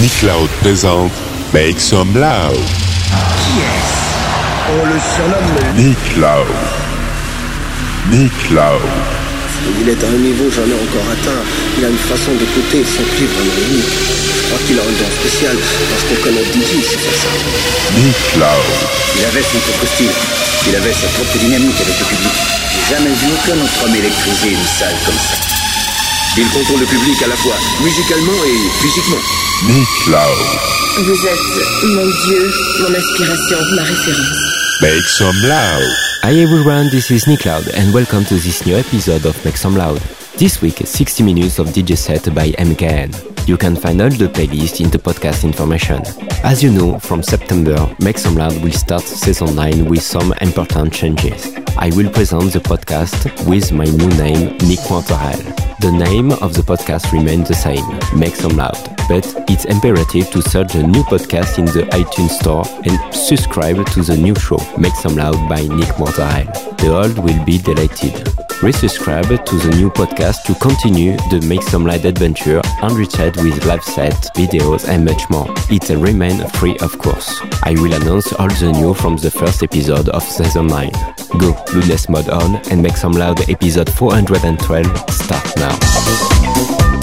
Nick Loud présente Make Some Loud. Yes On le surnomme Nick Loud. Nick Loud. Il est à un niveau jamais encore atteint. Il a une façon d'écouter son clip vraiment unique. Je crois qu'il a un don spécial parce qu'on connaît DJ, c'est fait ça. Nick Loud. Il avait son propre style. Il avait sa propre dynamique avec le public. J'ai jamais vu aucun autre homme électriser une salle comme ça. Il contrôle le public à la fois musicalement et physiquement. Nick Loud. Vous êtes mon Dieu, mon inspiration, ma référence. Make Some Loud. Hi everyone, this is Nick Loud and welcome to this new episode of Make Some Loud. This week, 60 minutes of DJ set by MKN. You can find all the playlist in the podcast information. As you know, from September, Make Some Loud will start season 9 with some important changes. I will present the podcast with my new name, Nick Quantarel. The name of the podcast remains the same, Make Some Loud, but it's imperative to search the new podcast in the iTunes Store and subscribe to the new show, Make Some Loud by Nick Quantarel. The old will be deleted. Resubscribe to the new podcast to continue the Make Some Loud adventure enriched with live sets, videos and much more. It remains free of course. I will announce all the new from the first episode of season 9. Go, Lunes mode on and Make Some Loud episode 412 start now.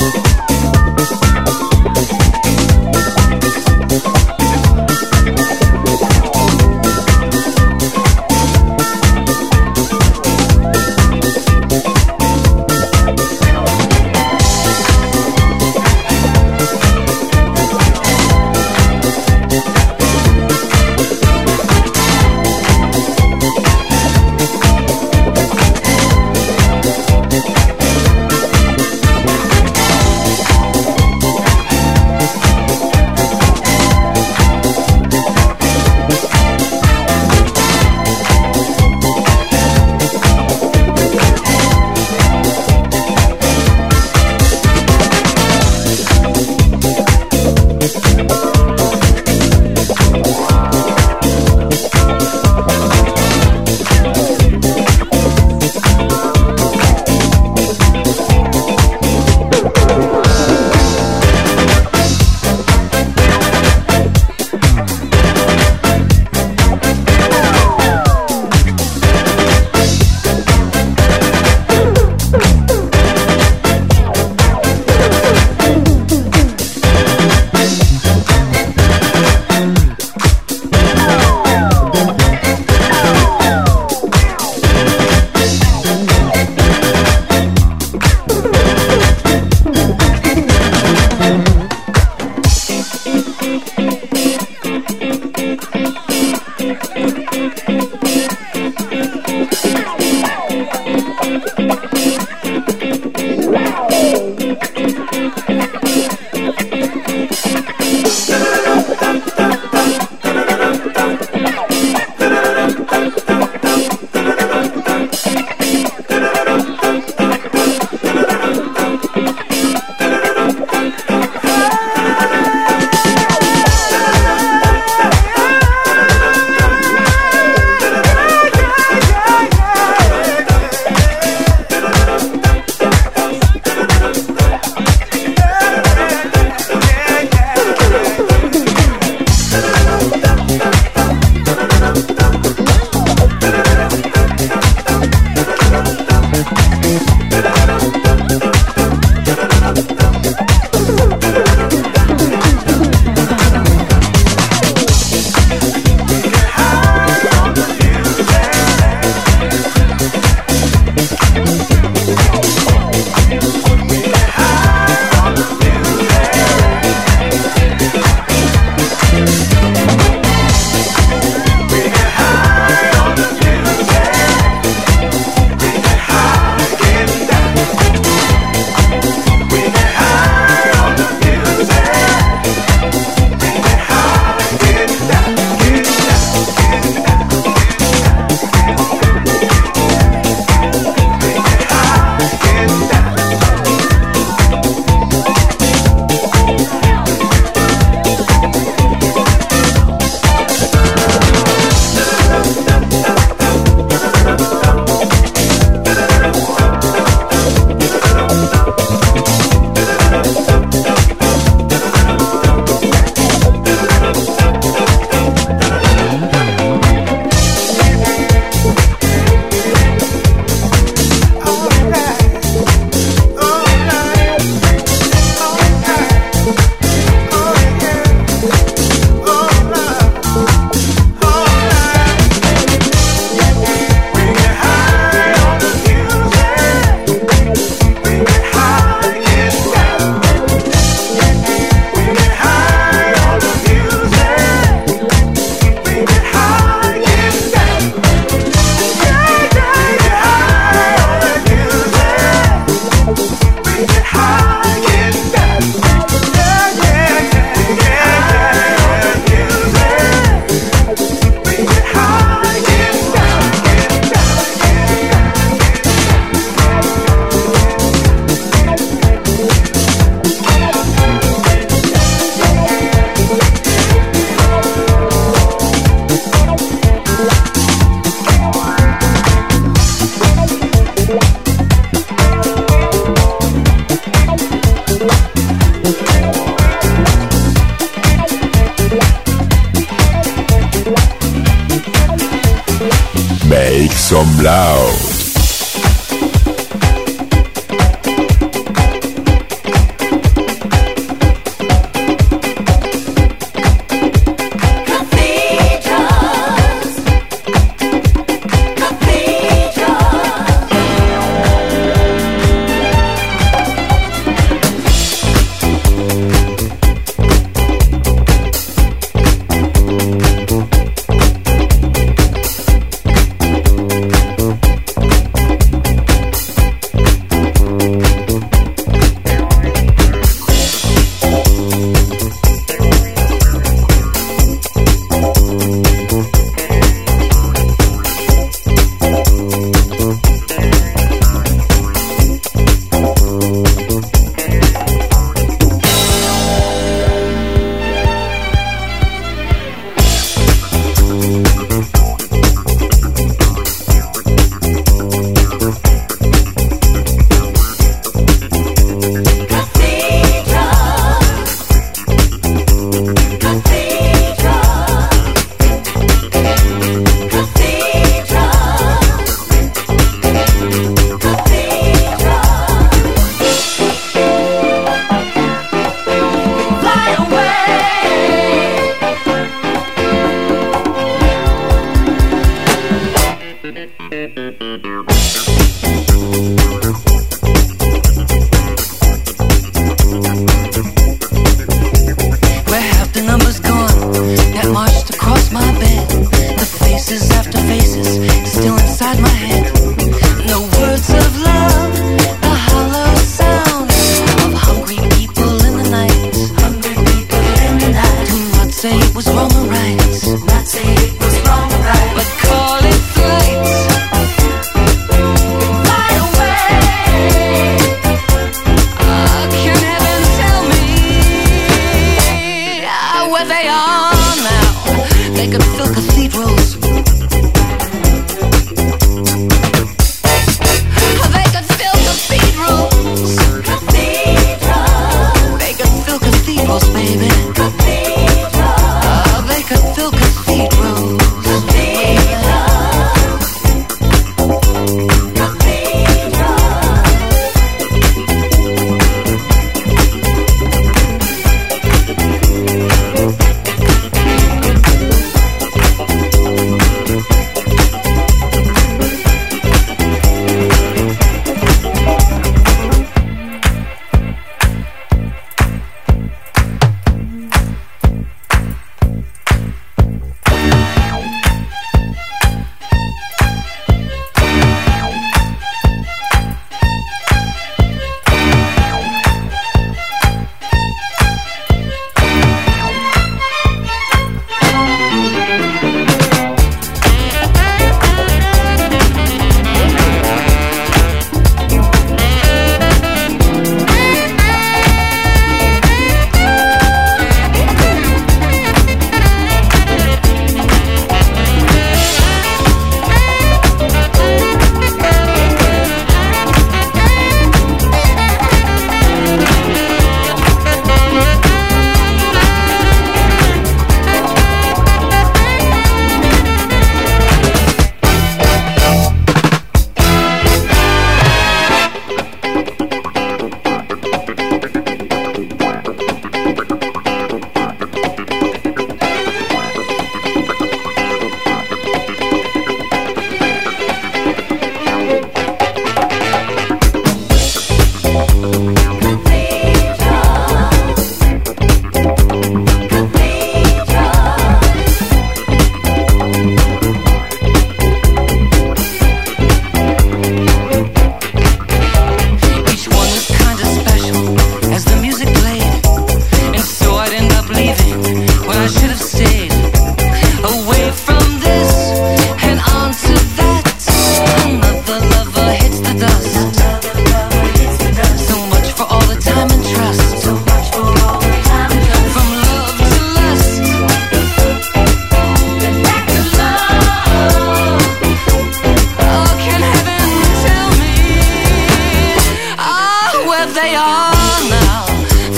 they are now.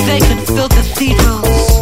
They can fill cathedrals.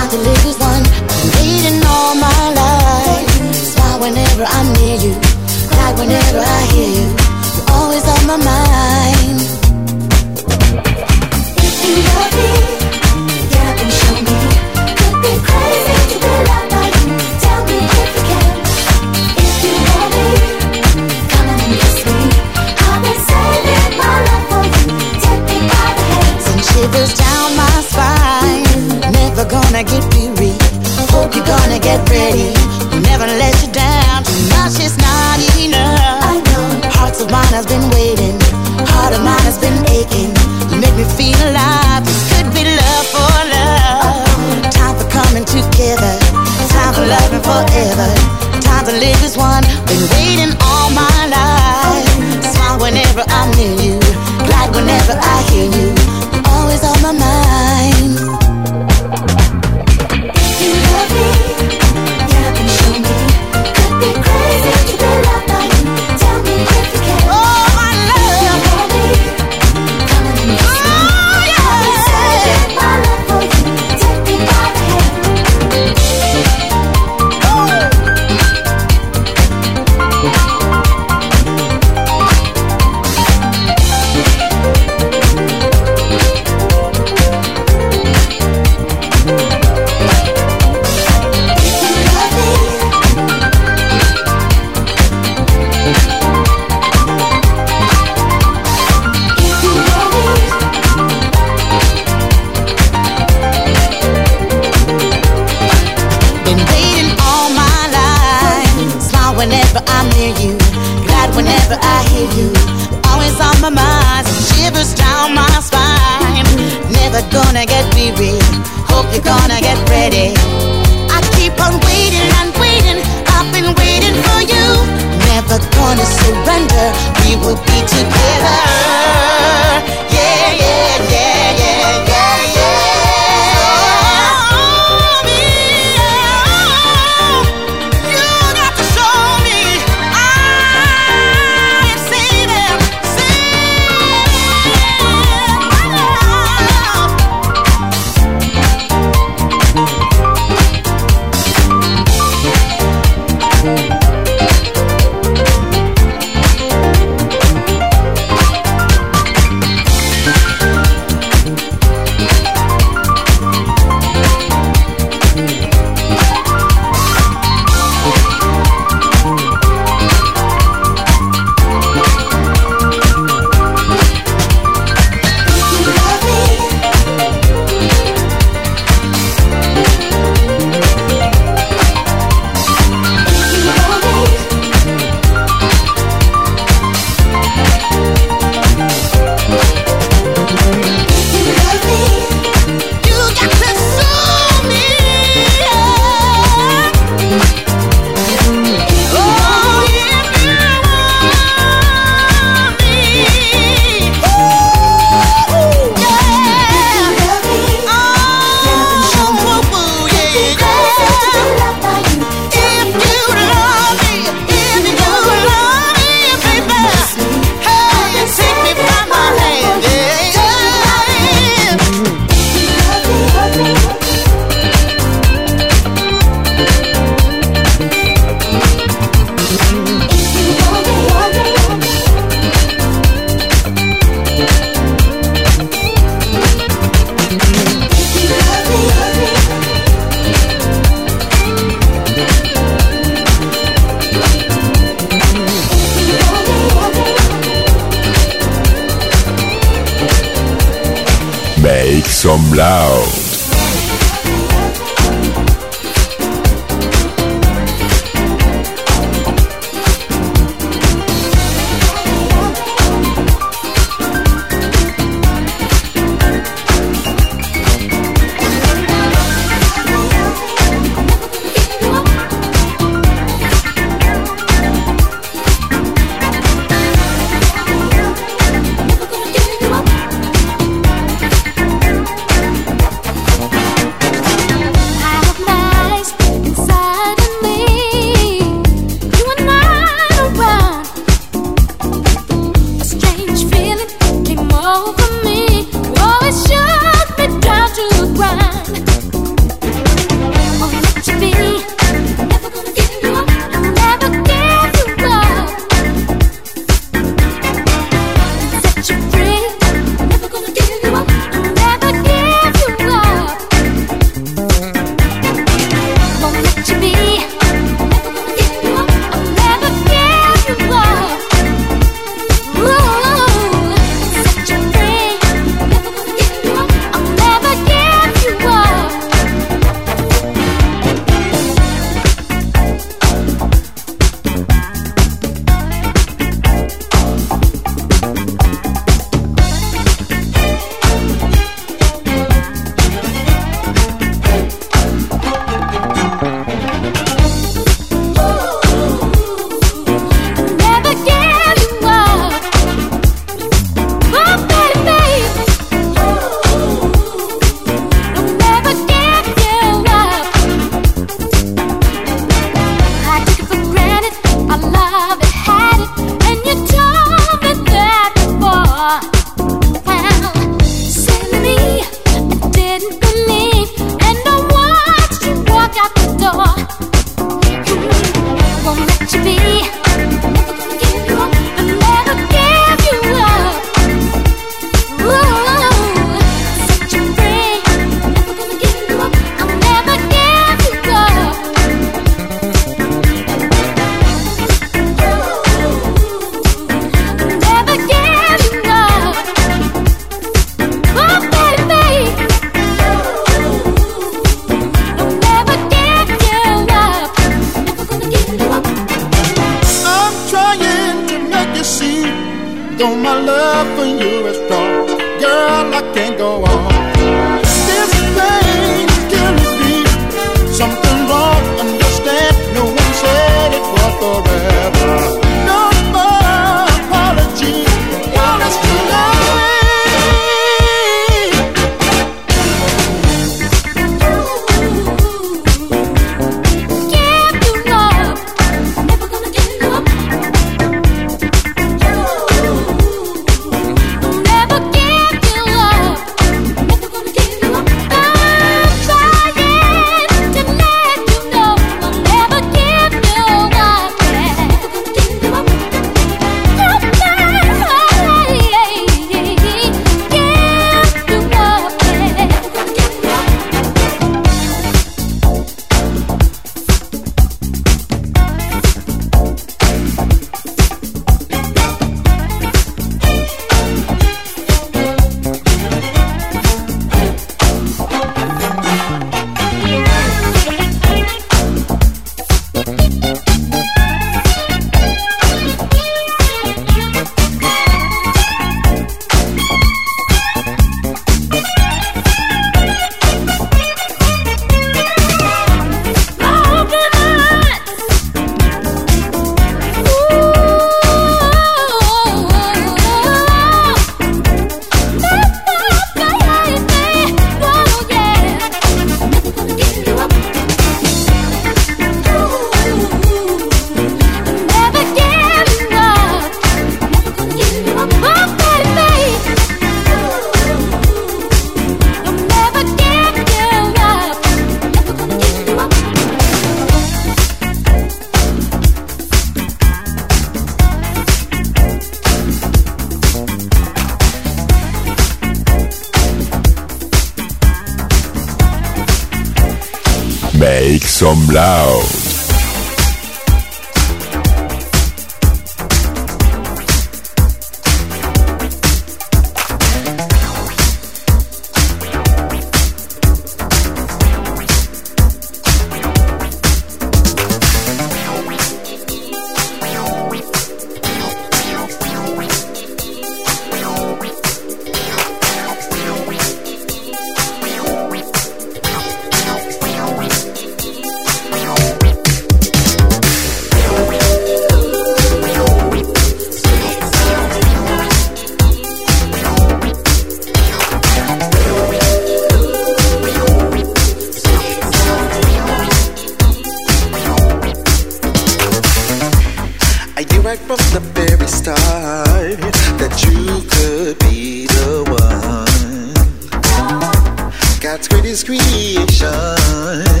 spread his creation.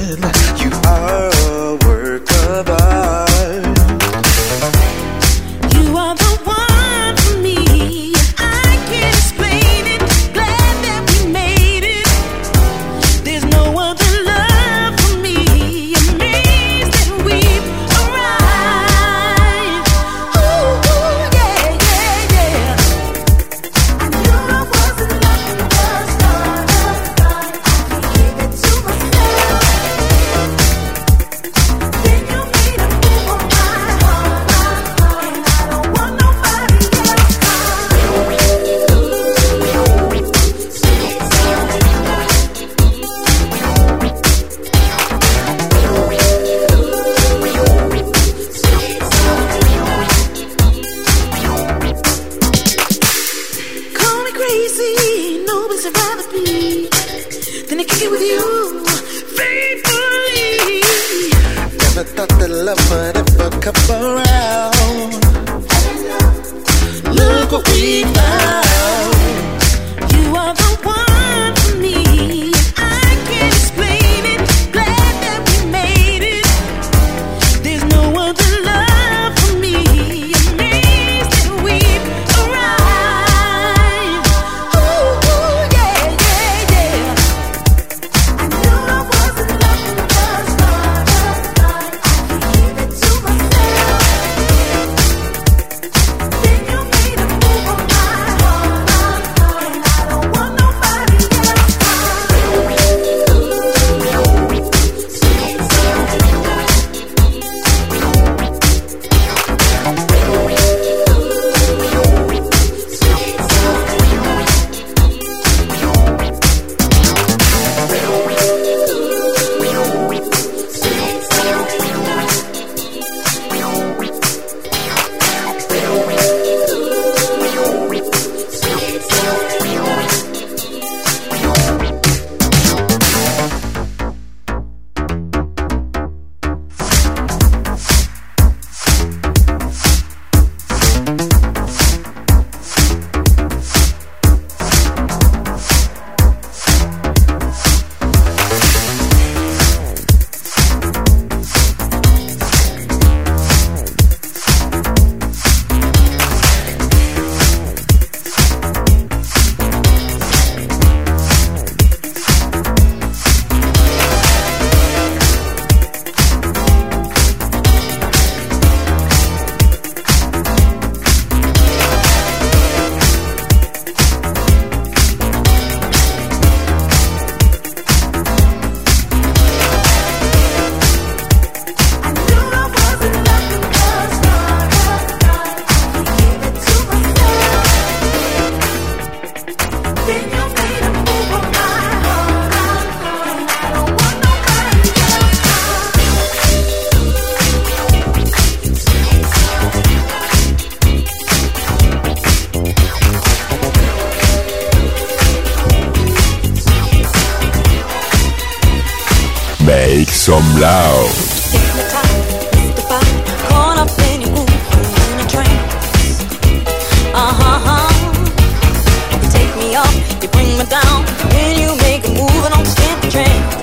up, you bring me down. When you make a move, I don't stand the train.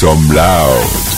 some loud.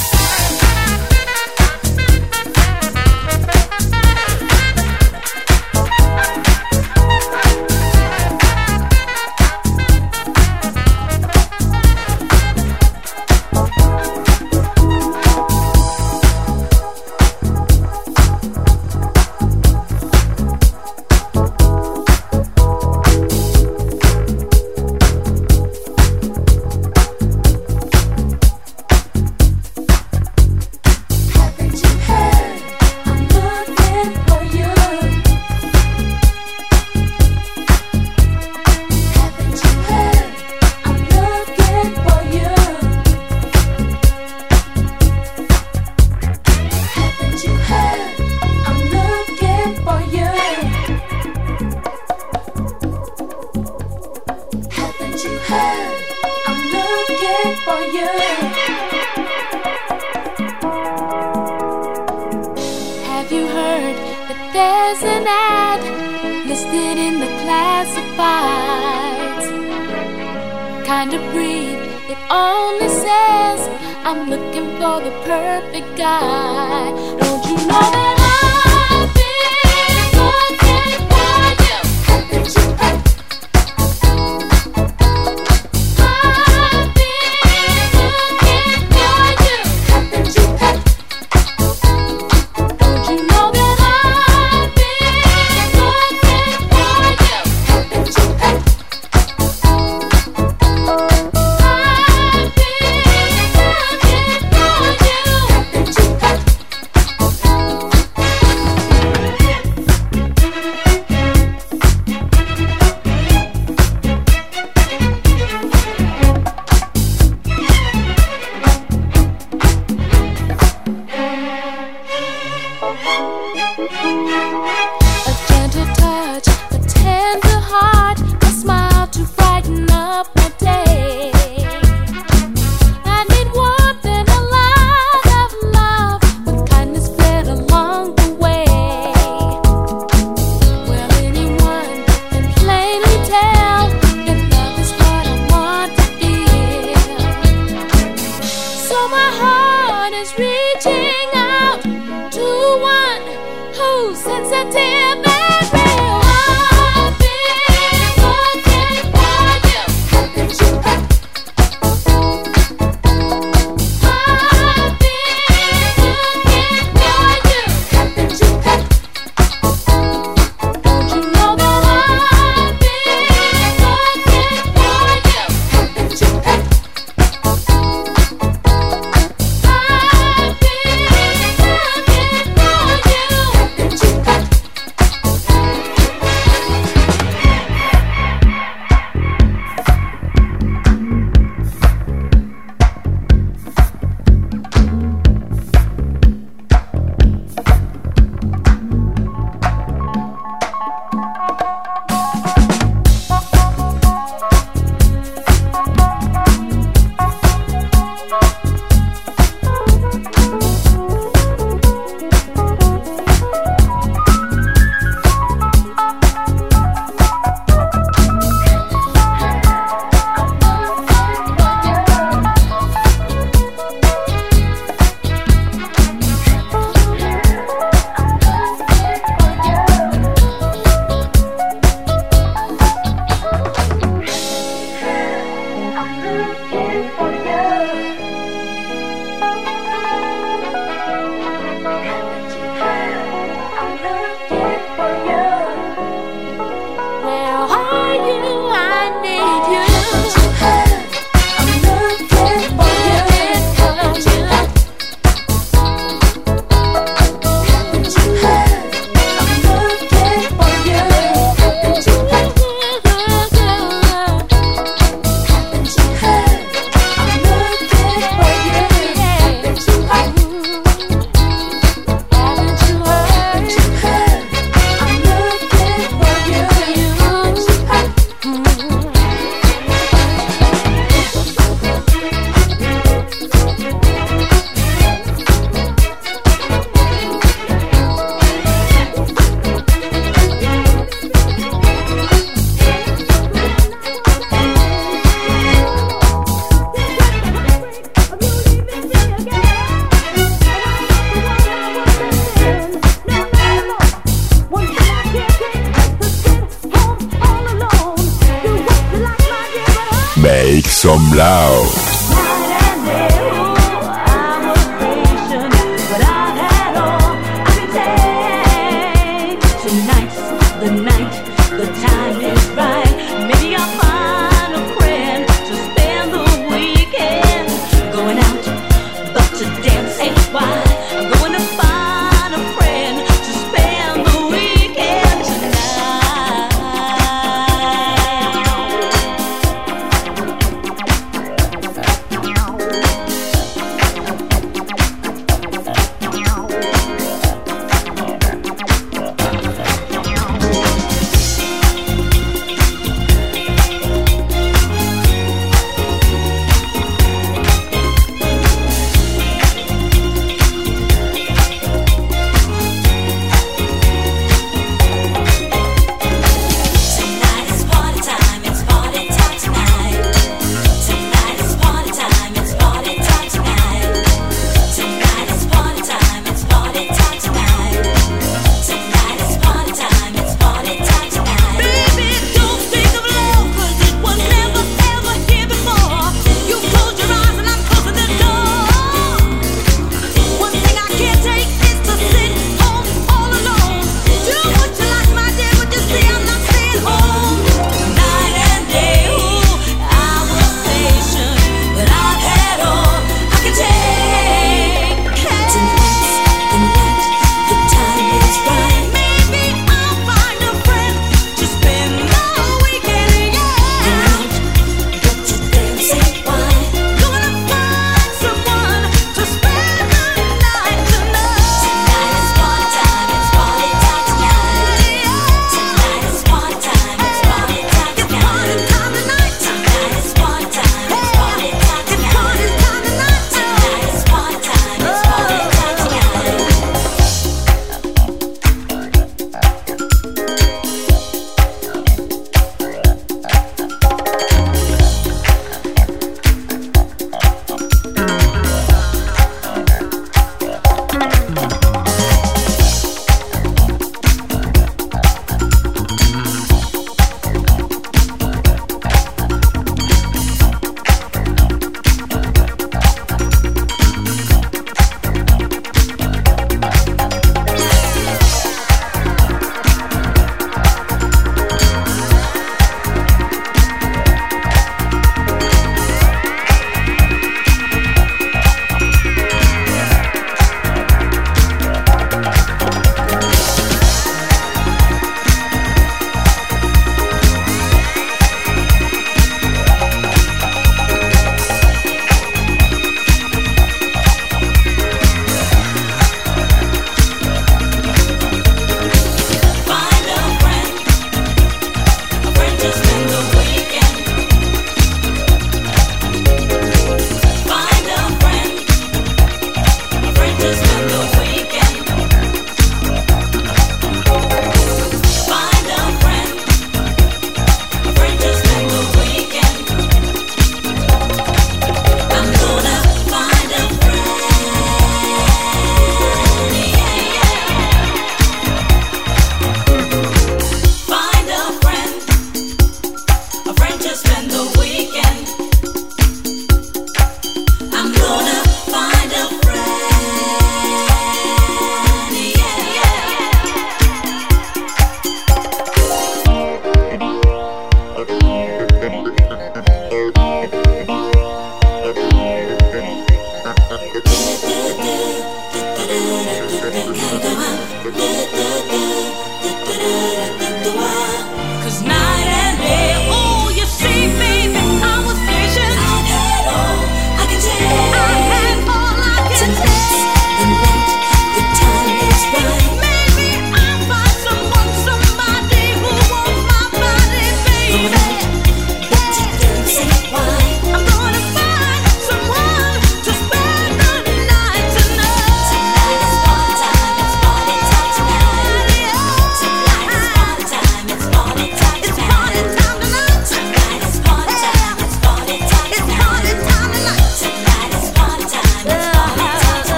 That's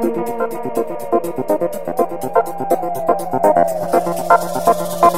some loud. some loud.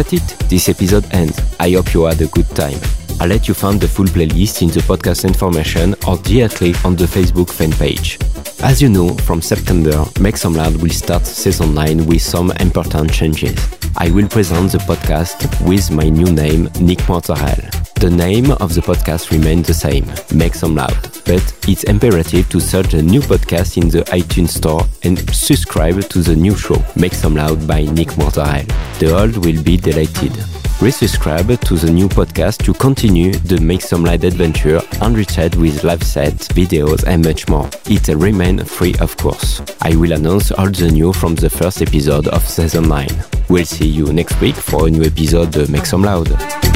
That's it. This episode ends. I hope you had a good time. I'll let you find the full playlist in the podcast information or directly on the Facebook fan page. As you know, from September, Make Some Loud will start season 9 with some important changes. I will present the podcast with my new name, Nick Mozzarella. The name of the podcast remains the same, Make Some Loud, but it's imperative to search the new podcast in the iTunes Store and subscribe to the new show, Make Some Loud by Nick Mozzarella. The old will be deleted. Resubscribe to the new podcast to continue the Make Some Loud adventure enriched with live sets, videos and much more. It remains free of course. I will announce all the new from the first episode of season 9. We'll see you next week for a new episode of Make Some Loud.